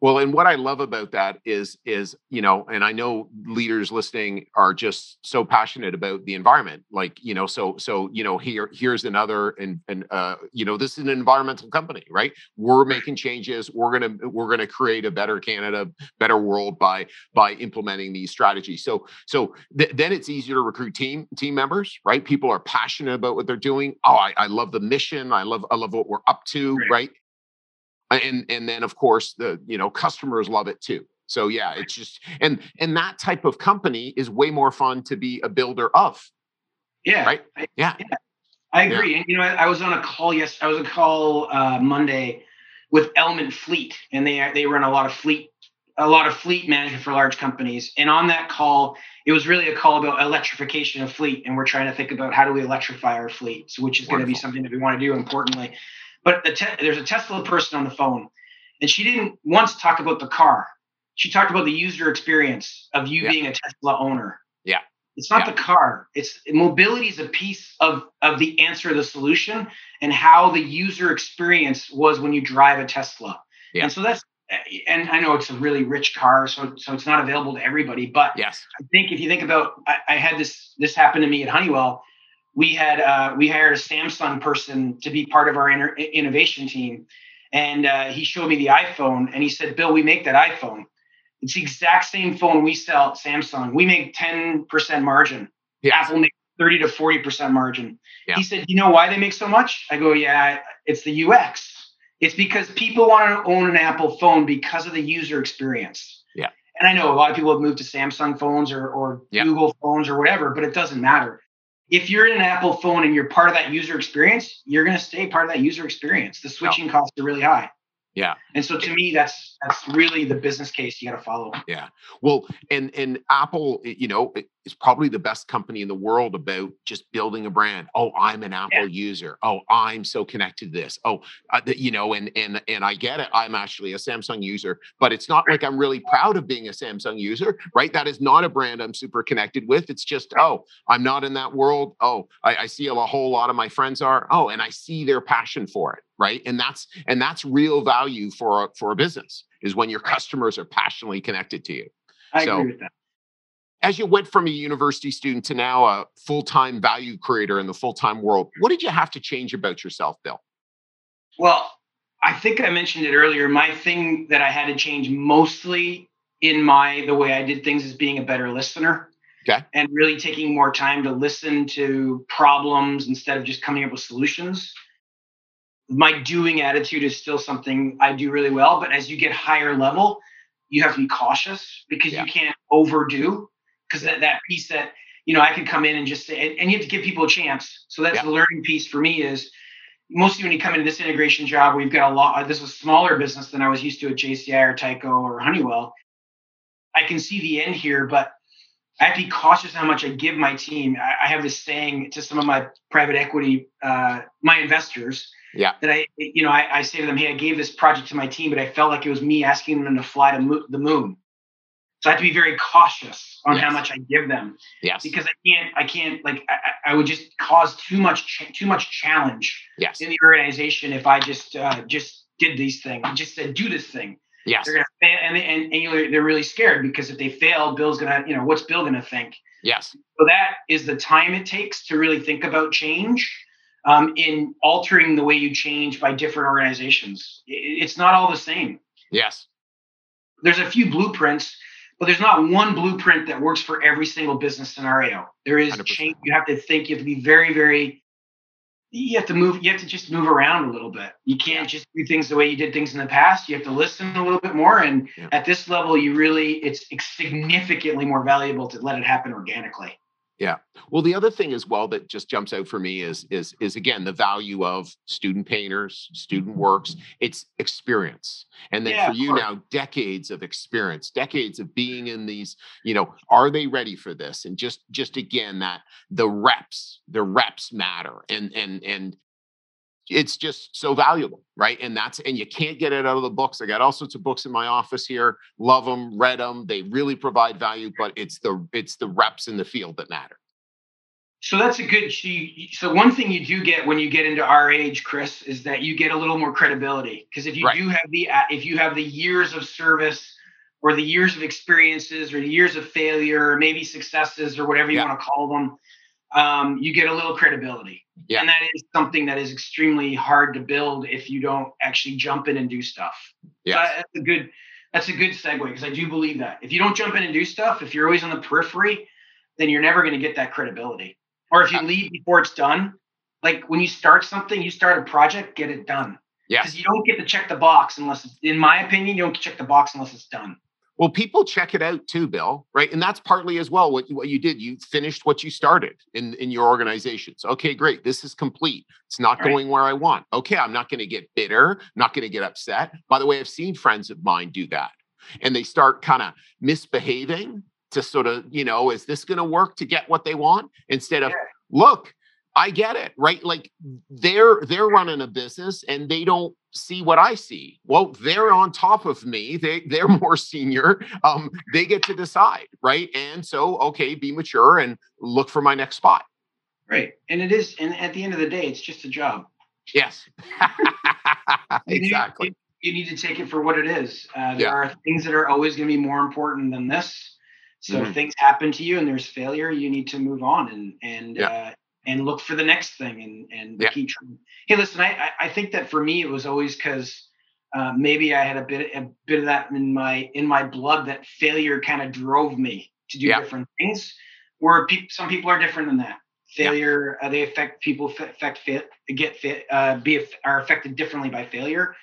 well, and what I love about that is is you know, and I know leaders listening are just so passionate about the environment. Like you know, so so you know, here here's another and and uh, you know, this is an environmental company, right? We're making changes. We're gonna we're gonna create a better Canada, better world by by implementing these strategies. So so th- then it's easier to recruit team team members, right? People are passionate about what they're doing. Oh, I, I love the mission. I love I love what we're up to, right? right? And and then of course the you know customers love it too so yeah it's just and and that type of company is way more fun to be a builder of yeah right yeah, yeah. i agree yeah. and you know I, was on a call yes i was on a call uh, monday with element fleet and they they run a lot of fleet a lot of fleet management for large companies and on that call it was really a call about electrification of fleet and we're trying to think about how do we electrify our fleets which is going to be something that we want to do importantly but the te- there's a Tesla person on the phone, and she didn't once talk about the car. She talked about the user experience of you yeah. being a Tesla owner. Yeah. It's not yeah. the car. It's mobility is a piece of of the answer, the solution, and how the user experience was when you drive a Tesla. Yeah. And so that's and I know it's a really rich car, so so it's not available to everybody. But yes, I think if you think about, I, I had this this happen to me at Honeywell. We had uh, we hired a Samsung person to be part of our inter- innovation team, and uh, he showed me the iPhone, and he said, "Bill, we make that iPhone. It's the exact same phone we sell at Samsung. We make ten percent margin. Yes. Apple makes thirty to forty percent margin." Yeah. He said, "You know why they make so much?" I go, "Yeah, it's the UX." It's because people want to own an Apple phone because of the user experience. Yeah. And I know a lot of people have moved to Samsung phones or, or yeah. Google phones or whatever, but it doesn't matter. If you're in an Apple phone and you're part of that user experience, you're going to stay part of that user experience. The switching no. costs are really high. Yeah. And so to me, that's that's really the business case you got to follow. Yeah. Well, and and Apple, you know, is probably the best company in the world about just building a brand. Oh, I'm an Apple yeah. user. Oh, I'm so connected to this. Oh, uh, you know, and and and I get it. I'm actually a Samsung user, but it's not like I'm really proud of being a Samsung user, right? That is not a brand I'm super connected with. It's just, oh, I'm not in that world. Oh, I, I see a whole lot of my friends are. Oh, and I see their passion for it, right? And that's and that's real value for a, for a business is when your customers are passionately connected to you. I so, agree with that. as you went from a university student to now a full-time value creator in the full-time world what did you have to change about yourself bill? Well i think i mentioned it earlier. My thing that i had to change mostly in my the way i did things is being a better listener okay. and really taking more time to listen to problems instead of just coming up with solutions my doing attitude is still something i do really well but as you get higher level you have to be cautious because yeah. you can't overdo because that, that piece that you know I could come in and just say, and you have to give people a chance. So that's yeah. the learning piece for me is mostly when you come into this integration job, we've got a lot. This was smaller business than I was used to at JCI or Tyco or Honeywell. I can see the end here, but I have to be cautious how much I give my team. I, I have this saying to some of my private equity, uh, my investors. Yeah. That I, you know, I, I, say to them, hey, I gave this project to my team, but I felt like it was me asking them to fly to mo- the moon. So I have to be very cautious on yes. how much I give them. Yes. Because I can't, I can't like, I, I would just cause too much, ch- too much challenge yes. in the organization if I just, uh, just did these things, just said, do this thing. Yes. They're gonna fail, and and, and they're really scared because if they fail, Bill's gonna, you know, what's Bill gonna think? Yes. So that is the time it takes to really think about change. Um, in altering the way you change by different organizations, it's not all the same. Yes. There's a few blueprints but there's not one blueprint that works for every single business scenario. There is 100%. change. You have to think. You have to be very, very. You have to move. You have to just move around a little bit. You can't just do things the way you did things in the past. You have to listen a little bit more. And yeah. at this level, you really it's significantly more valuable to let it happen organically. Yeah. Well, the other thing as well that just jumps out for me is is is again the value of student painters, student mm-hmm. works. It's experience, and then yeah, for you now, decades of experience, decades of being in these. You know, are they ready for this? And just just again that the reps, the reps matter, and and and it's just so valuable right and that's and you can't get it out of the books i got all sorts of books in my office here love them read them they really provide value but it's the it's the reps in the field that matter so that's a good so one thing you do get when you get into our age chris is that you get a little more credibility because if you right. do have the uh, if you have the years of service or the years of experiences or the years of failure or maybe successes or whatever you yeah. want to call them um, you get a little credibility. Yeah. And that is something that is extremely hard to build if you don't actually jump in and do stuff. Yeah. So that's a good that's a good segue because I do believe that. If you don't jump in and do stuff, if you're always on the periphery, then you're never going to get that credibility. Or if you leave before it's done, like when you start something, you start a project, get it done. Yeah. Because you don't get to check the box unless it's, in my opinion, you don't check the box unless it's done. Well, people check it out too, Bill, right? And that's partly as well what, what you did. You finished what you started in, in your organizations. Okay, great. This is complete. It's not right. going where I want. Okay, I'm not going to get bitter, not going to get upset. By the way, I've seen friends of mine do that. And they start kind of misbehaving to sort of, you know, is this going to work to get what they want? Instead of, yeah. look, I get it, right? Like they're they're running a business and they don't see what I see. Well, they're on top of me. They they're [LAUGHS] more senior. Um, they get to decide, right? And so, okay, be mature and look for my next spot. Right, and it is, and at the end of the day, it's just a job. Yes, [LAUGHS] exactly. you need to take it for what it is. Uh, there yeah. are things that are always going to be more important than this. So mm-hmm. things happen to you and there's failure, you need to move on and and yeah. uh, and look for the next thing and and yeah. keep trying. Hey, listen, I I think that for me it was always because uh, maybe I had a bit a bit of that in my in my blood that failure kind of drove me to do yeah. different things. Where pe- some people are different than that. Failure uh, they affect people affect fit get fit uh, be are affected differently by failure.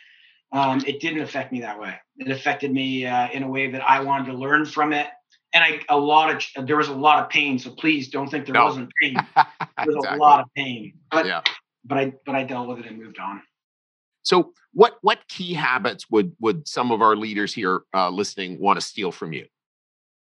Um, it didn't affect me that way. It affected me uh, in a way that I wanted to learn from it and I a lot of there was a lot of pain. So please don't think there no. wasn't pain. [LAUGHS] There was exactly. a lot of pain, but yeah. but I but I dealt with it and moved on. So what what key habits would would some of our leaders here uh, listening want to steal from you?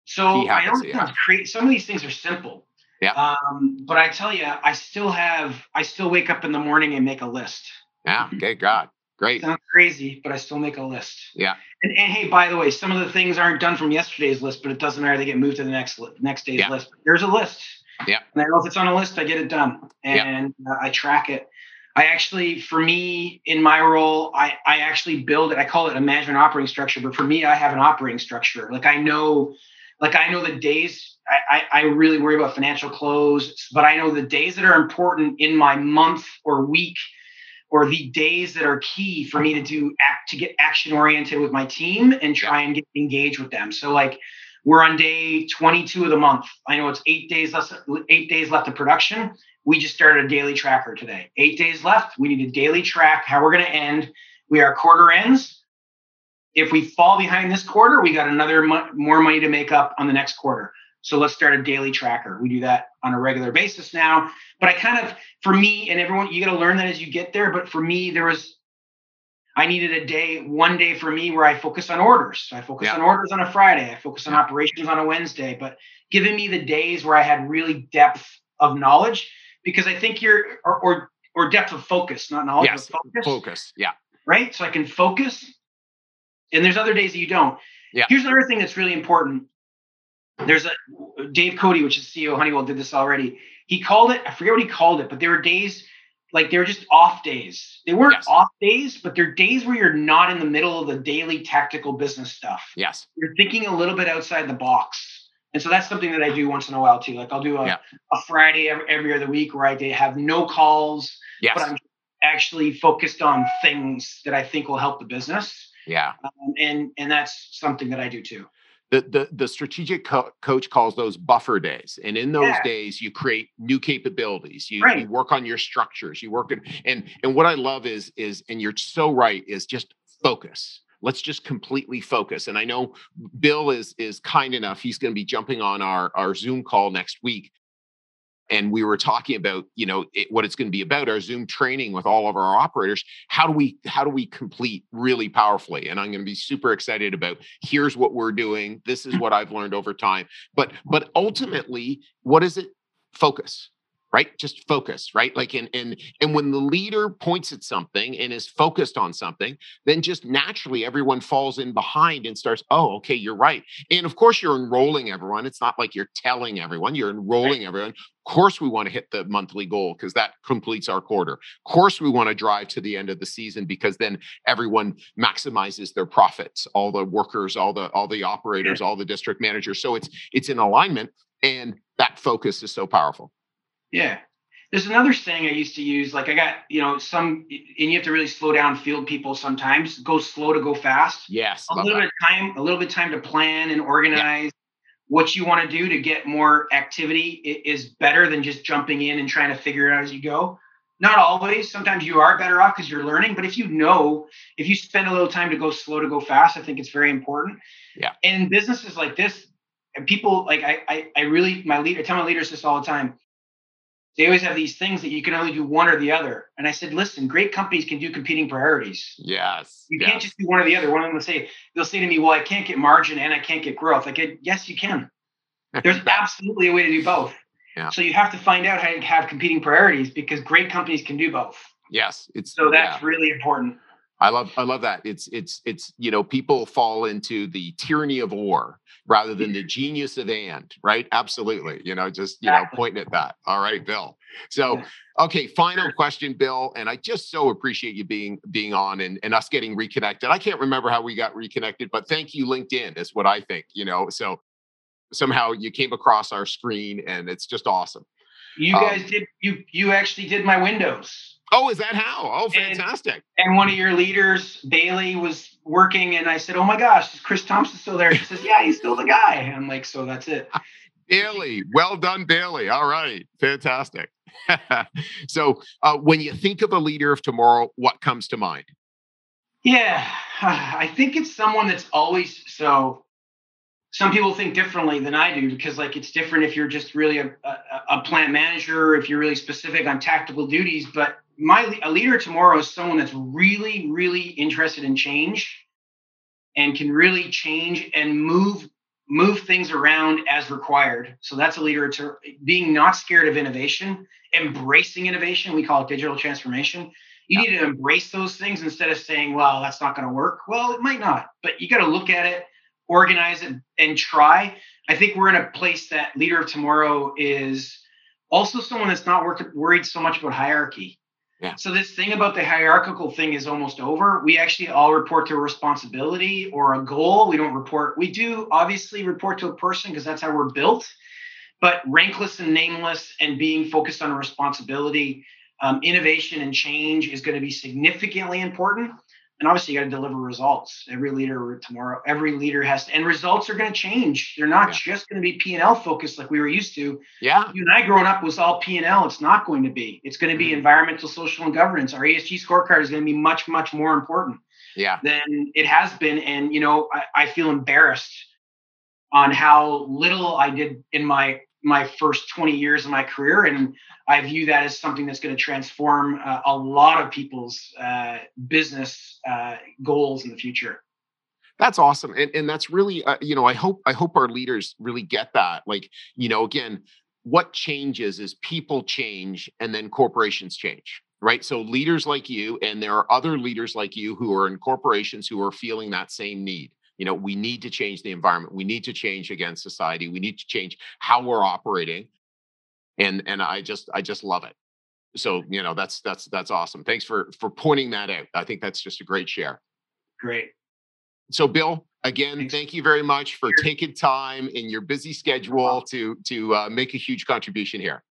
So I don't create some of these things are simple. Yeah. Um, but I tell you, I still have I still wake up in the morning and make a list. Yeah. Okay. God. Great. Sounds crazy, but I still make a list. Yeah. And, and, hey, by the way, some of the things aren't done from yesterday's list, but it doesn't matter. They get moved to the next next day's yeah. list. There's a list. Yeah. And I know if it's on a list, I get it done, and yeah. uh, I track it. I actually, for me, in my role, I I actually build it. I call it a management operating structure, but for me, I have an operating structure. Like I know, like I know the days. I, I, I really worry about financial close, but I know the days that are important in my month or week or the days that are key for me to do act to get action oriented with my team and try and get engaged with them. So like we're on day 22 of the month. I know it's eight days left, eight days left of production. We just started a daily tracker today. Eight days left. We need to daily track how we're going to end. We are quarter ends. If we fall behind this quarter, we got another mo- more money to make up on the next quarter. So let's start a daily tracker. We do that on a regular basis now. But I kind of, for me and everyone, you got to learn that as you get there. But for me, there was, I needed a day, one day for me where I focus on orders. So I focus yeah. on orders on a Friday. I focus on operations on a Wednesday. But giving me the days where I had really depth of knowledge, because I think you're, or, or, or depth of focus, not knowledge, yes, focus. Focus. Yeah. Right. So I can focus. And there's other days that you don't. Yeah. Here's another thing that's really important there's a Dave Cote, which is CEO of Honeywell, did this already. He called it, I forget what he called it, but there were days like they were just off days. They weren't yes. off days, but they're days where you're not in the middle of the daily tactical business stuff. Yes. You're thinking a little bit outside the box. And so that's something that I do once in a while too. Like I'll do a, yeah. a Friday every, every other week where I have no calls, yes. but I'm actually focused on things that I think will help the business. Yeah. Um, and and that's something that I do too the the, the strategic co- coach calls those buffer days and in those yeah. days you create new capabilities you, right. you work on your structures you work in and and what i love is is and you're so right is just focus let's just completely focus and i know bill is is kind enough he's going to be jumping on our our zoom call next week and we were talking about you know it, what it's going to be about our zoom training with all of our operators how do we how do we complete really powerfully? And i'm going to be super excited about here's what we're doing this is what i've learned over time. But but ultimately what is it? Focus right? Just focus right? Like and and and when the leader points at something and is focused on something then just naturally everyone falls in behind and starts oh okay you're right. And of course you're enrolling everyone. It's not like you're telling everyone you're enrolling right. everyone. Of course we want to hit the monthly goal because that completes our quarter. Of course we want to drive to the end of the season because then everyone maximizes their profits all the workers all the all the operators all the district managers. So it's it's in alignment and that focus is so powerful yeah. There's another saying I used to use. Like I got, you know, some, and you have to really slow down field people sometimes. Go slow to go fast. Yes. A little that. bit of time, a little bit of time to plan and organize. Yeah. What you want to do to get more activity is better than just jumping in and trying to figure it out as you go. Not always. Sometimes you are better off because you're learning. But if you know, if you spend a little time to go slow to go fast, I think it's very important. Yeah. And businesses like this, and people like I, I, I really my leader I tell my leaders this all the time they always have these things that you can only do one or the other. And I said, listen, great companies can do competing priorities. Yes. You yes. can't just do one or the other. One of them will say, they'll say to me, well, I can't get margin and I can't get growth. I get, yes, you can. There's [LAUGHS] absolutely a way to do both. Yeah. So you have to find out how to have competing priorities because great companies can do both. Yes. It's so that's yeah. really important. I love I love that. It's it's it's you know people fall into the tyranny of or rather than the genius of and, right? Absolutely. You know, just you know pointing at that. All right, Bill. So okay, final question, Bill, and I just so appreciate you being being on and, and us getting reconnected. I can't remember how we got reconnected, but thank you, LinkedIn, is what I think. You know, so somehow you came across our screen and it's just awesome. You guys um, did you you actually did my windows. Oh, is that how? Oh, fantastic. And, and, one of your leaders, Bailey, was working, and I said, Oh my gosh, is Chris Thompson still there? She says, Yeah, he's still the guy. And I'm like, So that's it. [LAUGHS] Bailey, well done, Bailey. All right, fantastic. [LAUGHS] so, uh, when you think of a leader of tomorrow, what comes to mind? Yeah, [SIGHS] I think it's someone that's always so. Some people think differently than I do because, like, it's different if you're just really a, a, a plant manager, if you're really specific on tactical duties. But my a leader tomorrow is someone that's really really interested in change and can really change and move move things around as required so that's a leader to being not scared of innovation embracing innovation we call it digital transformation you yeah. need to embrace those things instead of saying well that's not going to work well it might not but you got to look at it organize it and try i think we're in a place that leader of tomorrow is also someone that's not work, worried so much about hierarchy yeah. So this thing about the hierarchical thing is almost over. We actually all report to a responsibility or a goal. We don't report. We do obviously report to a person because that's how we're built. But rankless and nameless and being focused on a responsibility, um, innovation and change is going to be significantly important and obviously you got to deliver results every leader tomorrow. Every leader has to and results are going to change. They're not yeah. just going to be p&l focused like we were used to. Yeah. You and i growing up was all p&l it's not going to be. It's going to be mm-hmm. environmental social and governance. Our esg scorecard is going to be much much more important yeah. than it has been. And you know I, I feel embarrassed on how little i did in my my first 20 years of my career and i view that as something that's going to transform uh, a lot of people's uh, business uh, goals in the future. That's awesome and, and that's really uh, you know i hope i hope our leaders really get that like you know again what changes is people change and then corporations change right? So leaders like you and there are other leaders like you who are in corporations who are feeling that same need you know we need to change the environment we need to change against society we need to change how we're operating and and i just i just love it. So you know that's that's that's awesome. Thanks for for pointing that out. I think that's just a great share. Great. So bill again Thanks. thank you very much for taking time in your busy schedule to to uh, make a huge contribution here.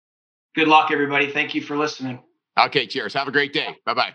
Good luck everybody. Thank you for listening. Okay cheers. Have a great day. Bye. Bye